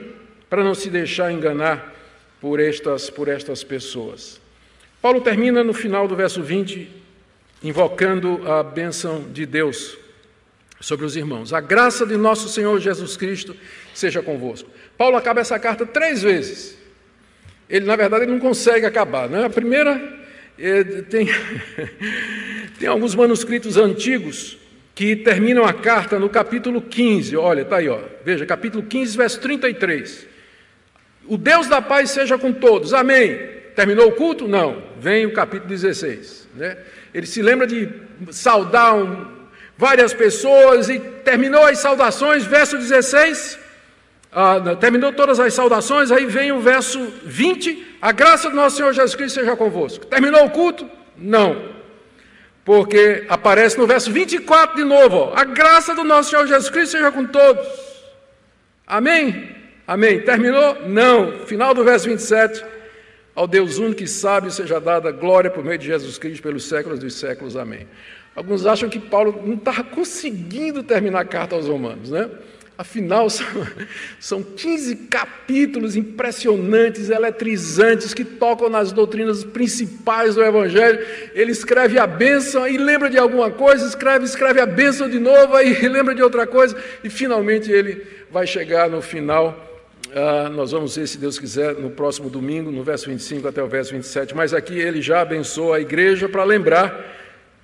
para não se deixar enganar por estas, por estas pessoas. Paulo termina no final do verso 20, invocando a bênção de Deus sobre os irmãos. A graça de nosso Senhor Jesus Cristo seja convosco. Paulo acaba essa carta três vezes. Ele, na verdade, ele não consegue acabar. Né? A primeira, é, tem, (laughs) tem alguns manuscritos antigos que terminam a carta no capítulo 15. Olha, está aí, ó. veja, capítulo 15, verso 33. O Deus da paz seja com todos, amém. Terminou o culto? Não. Vem o capítulo 16. Né? Ele se lembra de saudar um, várias pessoas e terminou as saudações, verso 16. Ah, terminou todas as saudações, aí vem o verso 20: A graça do nosso Senhor Jesus Cristo seja convosco. Terminou o culto? Não. Porque aparece no verso 24 de novo: ó, a graça do nosso Senhor Jesus Cristo seja com todos. Amém? Amém. Terminou? Não. Final do verso 27. Ao Deus único e sábio seja dada glória por meio de Jesus Cristo pelos séculos dos séculos. Amém. Alguns acham que Paulo não estava conseguindo terminar a carta aos Romanos, né? Afinal, (laughs) são, são 15 capítulos impressionantes, eletrizantes, que tocam nas doutrinas principais do Evangelho. Ele escreve a bênção e lembra de alguma coisa, escreve, escreve a bênção de novo, aí (laughs) lembra de outra coisa, e finalmente ele vai chegar no final. Ah, nós vamos ver, se Deus quiser, no próximo domingo, no verso 25 até o verso 27. Mas aqui ele já abençoa a igreja para lembrar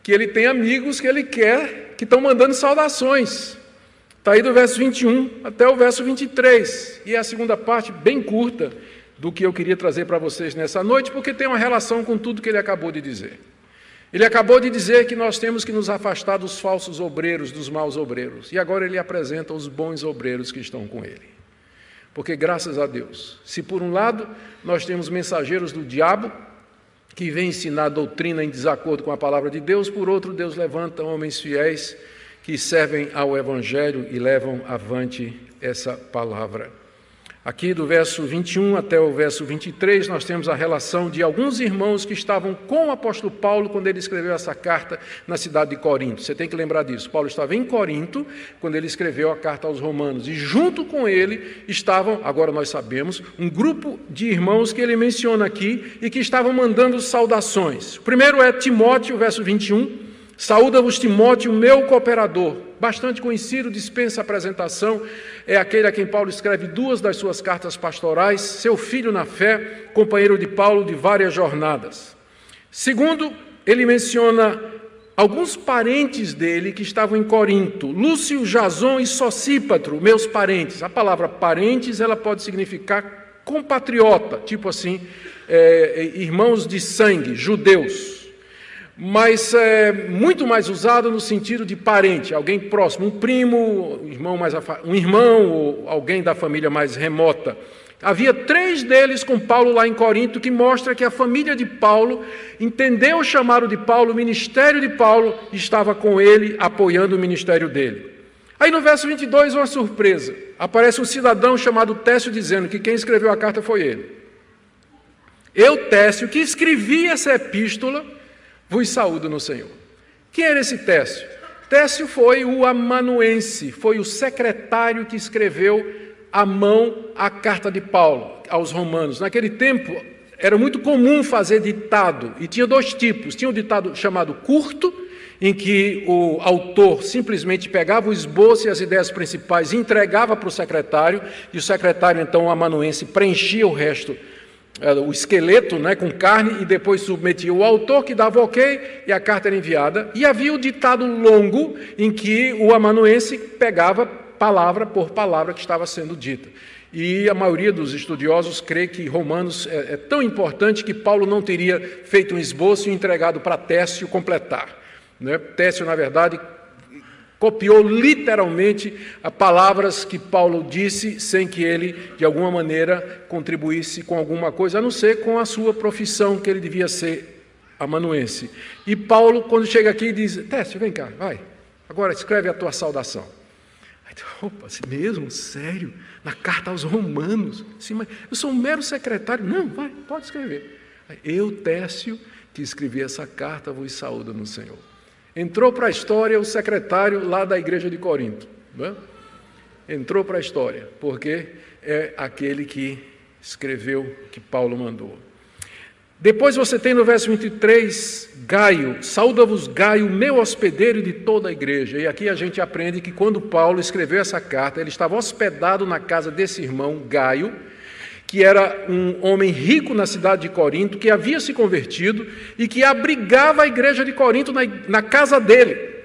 que ele tem amigos que ele quer, que estão mandando saudações. Está aí do verso 21 até o verso 23. E é a segunda parte, bem curta, do que eu queria trazer para vocês nessa noite, porque tem uma relação com tudo que ele acabou de dizer. Ele acabou de dizer que nós temos que nos afastar dos falsos obreiros, dos maus obreiros. E agora ele apresenta os bons obreiros que estão com ele. Porque, graças a Deus, se por um lado nós temos mensageiros do diabo, que vêm ensinar doutrina em desacordo com a palavra de Deus, por outro, Deus levanta homens fiéis que servem ao Evangelho e levam avante essa palavra. Aqui do verso 21 até o verso 23, nós temos a relação de alguns irmãos que estavam com o apóstolo Paulo quando ele escreveu essa carta na cidade de Corinto. Você tem que lembrar disso. Paulo estava em Corinto quando ele escreveu a carta aos Romanos, e junto com ele estavam, agora nós sabemos, um grupo de irmãos que ele menciona aqui e que estavam mandando saudações. O primeiro é Timóteo, verso 21. Saúda-vos Timóteo, meu cooperador, bastante conhecido, dispensa apresentação, é aquele a quem Paulo escreve duas das suas cartas pastorais, seu filho na fé, companheiro de Paulo de várias jornadas. Segundo, ele menciona alguns parentes dele que estavam em Corinto, Lúcio, Jason e Socípatro, meus parentes. A palavra parentes, ela pode significar compatriota, tipo assim, é, irmãos de sangue, judeus mas é muito mais usado no sentido de parente, alguém próximo, um primo, um irmão, mais um irmão ou alguém da família mais remota. Havia três deles com Paulo lá em Corinto, que mostra que a família de Paulo entendeu o chamado de Paulo, o ministério de Paulo estava com ele, apoiando o ministério dele. Aí no verso 22, uma surpresa. Aparece um cidadão chamado Técio dizendo que quem escreveu a carta foi ele. Eu, Técio, que escrevi essa epístola, vos saúdo no Senhor. Quem era esse Técio? Técio foi o amanuense, foi o secretário que escreveu à mão a carta de Paulo aos romanos. Naquele tempo era muito comum fazer ditado, e tinha dois tipos: tinha o ditado chamado curto em que o autor simplesmente pegava o esboço e as ideias principais e entregava para o secretário, e o secretário, então, amanuense, preenchia o resto, o esqueleto né, com carne, e depois submetia o autor, que dava ok, e a carta era enviada. E havia o ditado longo, em que o amanuense pegava palavra por palavra que estava sendo dita. E a maioria dos estudiosos crê que Romanos é, é tão importante que Paulo não teria feito um esboço e entregado para Técio completar. Né? Técio, na verdade, copiou literalmente as palavras que Paulo disse, sem que ele, de alguma maneira, contribuísse com alguma coisa, a não ser com a sua profissão, que ele devia ser amanuense. E Paulo, quando chega aqui, diz: Técio, vem cá, vai, agora escreve a tua saudação. Aí, opa, assim mesmo? Sério? Na carta aos Romanos? Sim, mas eu sou um mero secretário. Não, vai, pode escrever. Eu, Técio, que escrevi essa carta, vos saúdo no Senhor. Entrou para a história o secretário lá da igreja de Corinto. É? Entrou para a história, porque é aquele que escreveu que Paulo mandou. Depois você tem no verso 23, Gaio, sauda-vos Gaio, meu hospedeiro de toda a igreja. E aqui a gente aprende que quando Paulo escreveu essa carta, ele estava hospedado na casa desse irmão, Gaio, que era um homem rico na cidade de Corinto, que havia se convertido e que abrigava a igreja de Corinto na, na casa dele.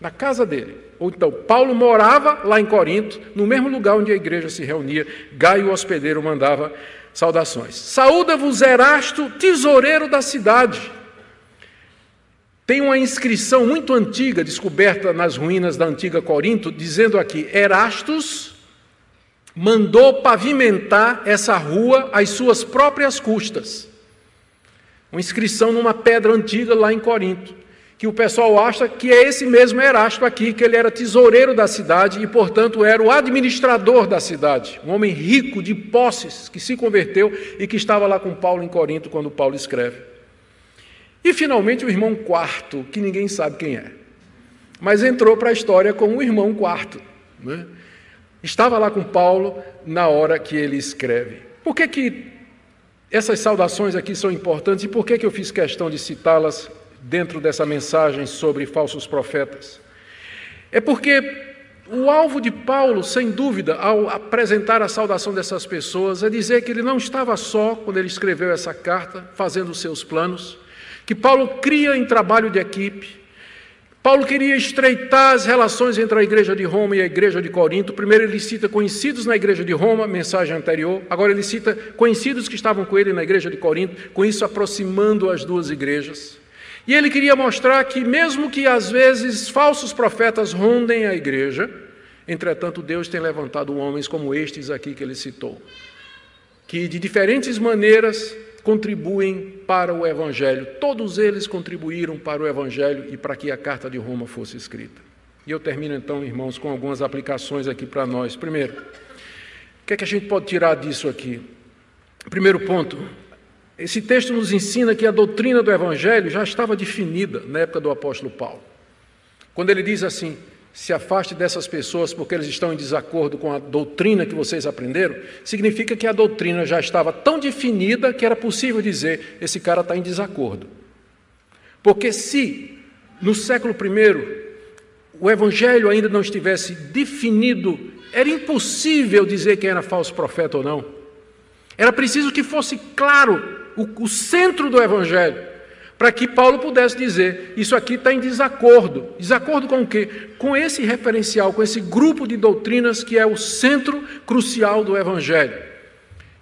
Na casa dele. Ou então, Paulo morava lá em Corinto, no mesmo lugar onde a igreja se reunia. Gaio, o hospedeiro, mandava saudações. Saúda-vos, Erasto, tesoureiro da cidade. Tem uma inscrição muito antiga, descoberta nas ruínas da antiga Corinto, dizendo aqui: Erastus mandou pavimentar essa rua às suas próprias custas. Uma inscrição numa pedra antiga lá em Corinto, que o pessoal acha que é esse mesmo Erasto aqui, que ele era tesoureiro da cidade e, portanto, era o administrador da cidade, um homem rico de posses que se converteu e que estava lá com Paulo em Corinto quando Paulo escreve. E finalmente o irmão quarto, que ninguém sabe quem é, mas entrou para a história como o irmão quarto. Né? Estava lá com Paulo na hora que ele escreve. Por que, que essas saudações aqui são importantes e por que, que eu fiz questão de citá-las dentro dessa mensagem sobre falsos profetas? É porque o alvo de Paulo, sem dúvida, ao apresentar a saudação dessas pessoas, é dizer que ele não estava só quando ele escreveu essa carta, fazendo os seus planos, que Paulo cria em trabalho de equipe, Paulo queria estreitar as relações entre a igreja de Roma e a igreja de Corinto. Primeiro ele cita conhecidos na igreja de Roma, mensagem anterior. Agora ele cita conhecidos que estavam com ele na igreja de Corinto, com isso aproximando as duas igrejas. E ele queria mostrar que, mesmo que às vezes falsos profetas rondem a igreja, entretanto Deus tem levantado homens como estes aqui que ele citou, que de diferentes maneiras contribuem para o Evangelho. Todos eles contribuíram para o Evangelho e para que a carta de Roma fosse escrita. E eu termino então, irmãos, com algumas aplicações aqui para nós. Primeiro, o que é que a gente pode tirar disso aqui? Primeiro ponto, esse texto nos ensina que a doutrina do Evangelho já estava definida na época do apóstolo Paulo. Quando ele diz assim: se afaste dessas pessoas porque eles estão em desacordo com a doutrina que vocês aprenderam, significa que a doutrina já estava tão definida que era possível dizer: esse cara está em desacordo. Porque se no século I o evangelho ainda não estivesse definido, era impossível dizer quem era falso profeta ou não. Era preciso que fosse claro o, o centro do evangelho para que Paulo pudesse dizer: isso aqui está em desacordo. Desacordo com o quê? Com esse referencial, com esse grupo de doutrinas que é o centro crucial do Evangelho.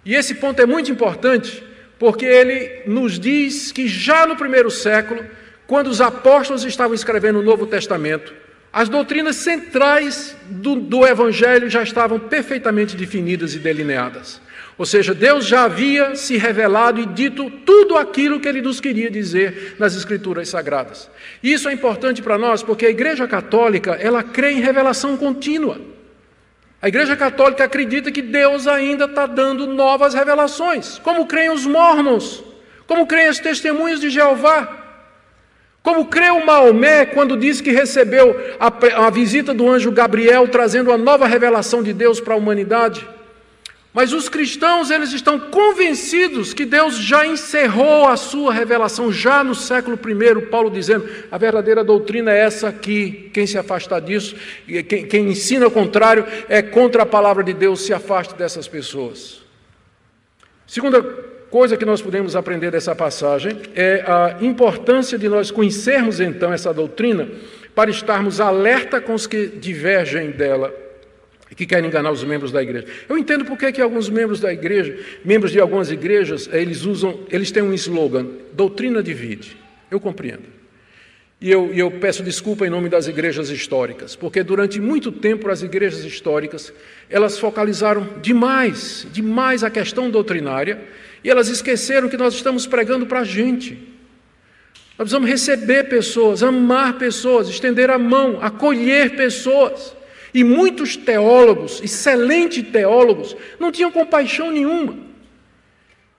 E esse ponto é muito importante, porque ele nos diz que já no primeiro século, quando os apóstolos estavam escrevendo o Novo Testamento, as doutrinas centrais do, do Evangelho já estavam perfeitamente definidas e delineadas. Ou seja, Deus já havia se revelado e dito tudo aquilo que ele nos queria dizer nas Escrituras Sagradas. Isso é importante para nós porque a Igreja Católica, ela crê em revelação contínua. A Igreja Católica acredita que Deus ainda está dando novas revelações, como creem os mormons, como creem as testemunhas de Jeová. Como creu Maomé quando disse que recebeu a, a visita do anjo Gabriel trazendo a nova revelação de Deus para a humanidade. Mas os cristãos, eles estão convencidos que Deus já encerrou a sua revelação, já no século I, Paulo dizendo, a verdadeira doutrina é essa aqui, quem se afastar disso, quem, quem ensina o contrário, é contra a palavra de Deus, se afaste dessas pessoas. Segunda coisa que nós podemos aprender dessa passagem é a importância de nós conhecermos então essa doutrina para estarmos alerta com os que divergem dela que querem enganar os membros da igreja. Eu entendo porque que alguns membros da igreja, membros de algumas igrejas, eh, eles usam, eles têm um slogan, doutrina divide. Eu compreendo. E eu, eu peço desculpa em nome das igrejas históricas, porque durante muito tempo as igrejas históricas, elas focalizaram demais, demais a questão doutrinária, e elas esqueceram que nós estamos pregando para a gente. Nós precisamos receber pessoas, amar pessoas, estender a mão, acolher pessoas. E muitos teólogos, excelentes teólogos, não tinham compaixão nenhuma.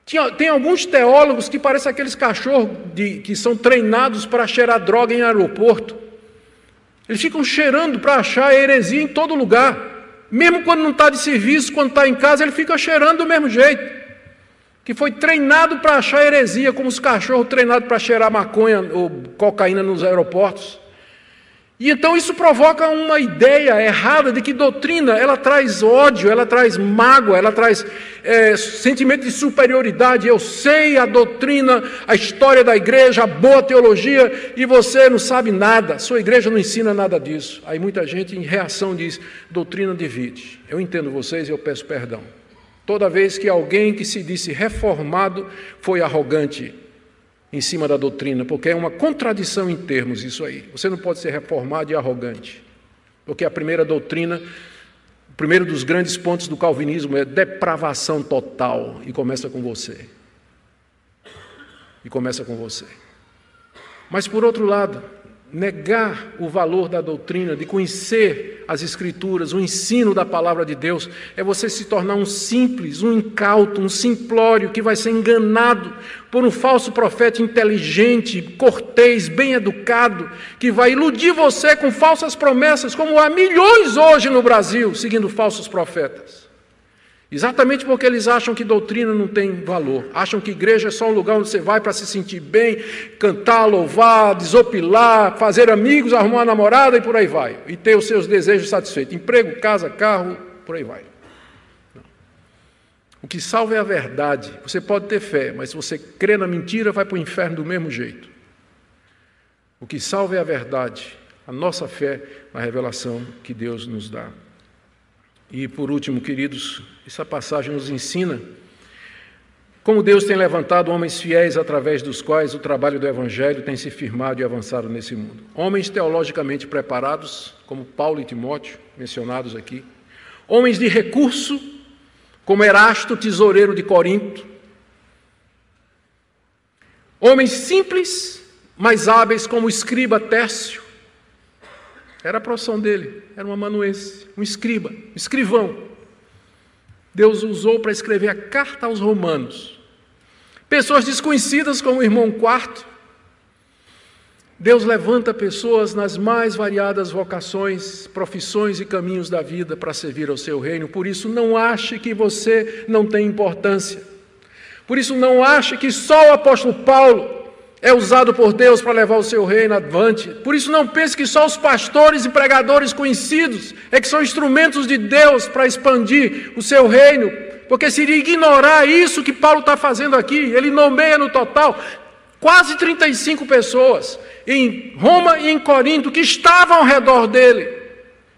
Tinha, tem alguns teólogos que parecem aqueles cachorros de, que são treinados para cheirar droga em aeroporto. Eles ficam cheirando para achar heresia em todo lugar. Mesmo quando não está de serviço, quando está em casa, ele fica cheirando do mesmo jeito. Que foi treinado para achar heresia, como os cachorros treinados para cheirar maconha ou cocaína nos aeroportos. E então isso provoca uma ideia errada de que doutrina ela traz ódio, ela traz mágoa, ela traz é, sentimento de superioridade. Eu sei a doutrina, a história da igreja, a boa teologia, e você não sabe nada. Sua igreja não ensina nada disso. Aí muita gente em reação diz: doutrina divide. Eu entendo vocês e eu peço perdão. Toda vez que alguém que se disse reformado foi arrogante, em cima da doutrina, porque é uma contradição em termos isso aí. Você não pode ser reformado e arrogante, porque a primeira doutrina, o primeiro dos grandes pontos do calvinismo é depravação total, e começa com você. E começa com você. Mas por outro lado, negar o valor da doutrina, de conhecer as Escrituras, o ensino da palavra de Deus, é você se tornar um simples, um incauto, um simplório que vai ser enganado por um falso profeta inteligente, cortês, bem educado, que vai iludir você com falsas promessas, como há milhões hoje no Brasil seguindo falsos profetas. Exatamente porque eles acham que doutrina não tem valor, acham que igreja é só um lugar onde você vai para se sentir bem, cantar, louvar, desopilar, fazer amigos, arrumar uma namorada e por aí vai, e ter os seus desejos satisfeitos emprego, casa, carro, por aí vai. O que salva é a verdade. Você pode ter fé, mas se você crê na mentira, vai para o inferno do mesmo jeito. O que salva é a verdade, a nossa fé na revelação que Deus nos dá. E por último, queridos, essa passagem nos ensina como Deus tem levantado homens fiéis através dos quais o trabalho do Evangelho tem se firmado e avançado nesse mundo. Homens teologicamente preparados, como Paulo e Timóteo, mencionados aqui. Homens de recurso, como Erasto, tesoureiro de Corinto. Homens simples, mas hábeis, como o escriba Tércio. Era a profissão dele, era um amanuense, um escriba, um escrivão. Deus usou para escrever a carta aos romanos. Pessoas desconhecidas como o irmão quarto. Deus levanta pessoas nas mais variadas vocações, profissões e caminhos da vida para servir ao seu reino. Por isso, não ache que você não tem importância. Por isso, não ache que só o apóstolo Paulo é usado por Deus para levar o seu reino avante. Por isso, não pense que só os pastores e pregadores conhecidos é que são instrumentos de Deus para expandir o seu reino, porque seria ignorar isso que Paulo está fazendo aqui. Ele nomeia no total quase 35 pessoas em Roma e em Corinto que estavam ao redor dele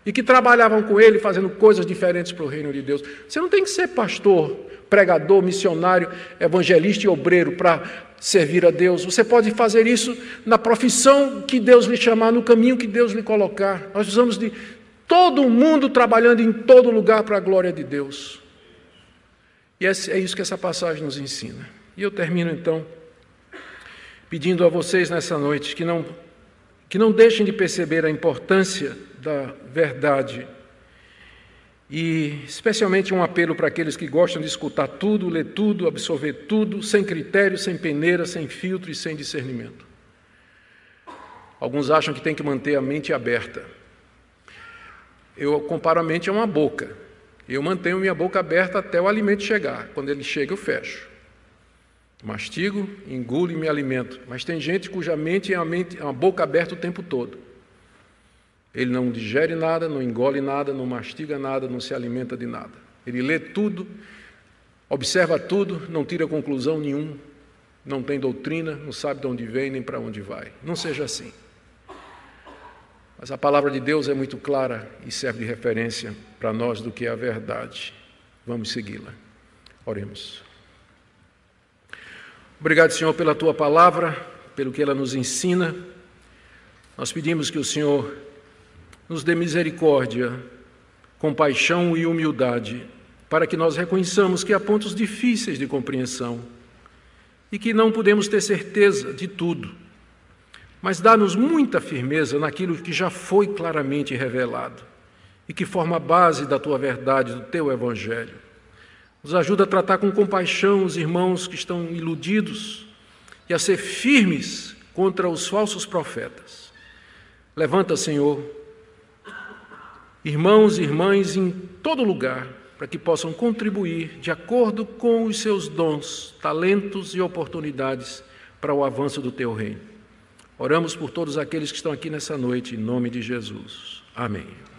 e que trabalhavam com ele fazendo coisas diferentes para o reino de Deus. Você não tem que ser pastor, pregador, missionário, evangelista e obreiro para servir a Deus. Você pode fazer isso na profissão que Deus lhe chamar, no caminho que Deus lhe colocar. Nós precisamos de todo mundo trabalhando em todo lugar para a glória de Deus. E é isso que essa passagem nos ensina. E eu termino então pedindo a vocês nessa noite que não que não deixem de perceber a importância da verdade e especialmente um apelo para aqueles que gostam de escutar tudo, ler tudo, absorver tudo, sem critério, sem peneira, sem filtro e sem discernimento. Alguns acham que tem que manter a mente aberta. Eu comparo a mente a uma boca. Eu mantenho minha boca aberta até o alimento chegar. Quando ele chega, eu fecho. Mastigo, engulo e me alimento. Mas tem gente cuja mente é a, mente, é uma boca aberta o tempo todo. Ele não digere nada, não engole nada, não mastiga nada, não se alimenta de nada. Ele lê tudo, observa tudo, não tira conclusão nenhuma, não tem doutrina, não sabe de onde vem nem para onde vai. Não seja assim. Mas a palavra de Deus é muito clara e serve de referência para nós do que é a verdade. Vamos segui-la. Oremos. Obrigado, Senhor, pela tua palavra, pelo que ela nos ensina. Nós pedimos que o Senhor nos dê misericórdia, compaixão e humildade, para que nós reconheçamos que há pontos difíceis de compreensão e que não podemos ter certeza de tudo mas dá-nos muita firmeza naquilo que já foi claramente revelado e que forma a base da tua verdade, do teu evangelho. Nos ajuda a tratar com compaixão os irmãos que estão iludidos e a ser firmes contra os falsos profetas. Levanta, Senhor, irmãos e irmãs em todo lugar, para que possam contribuir de acordo com os seus dons, talentos e oportunidades para o avanço do teu reino. Oramos por todos aqueles que estão aqui nessa noite, em nome de Jesus. Amém.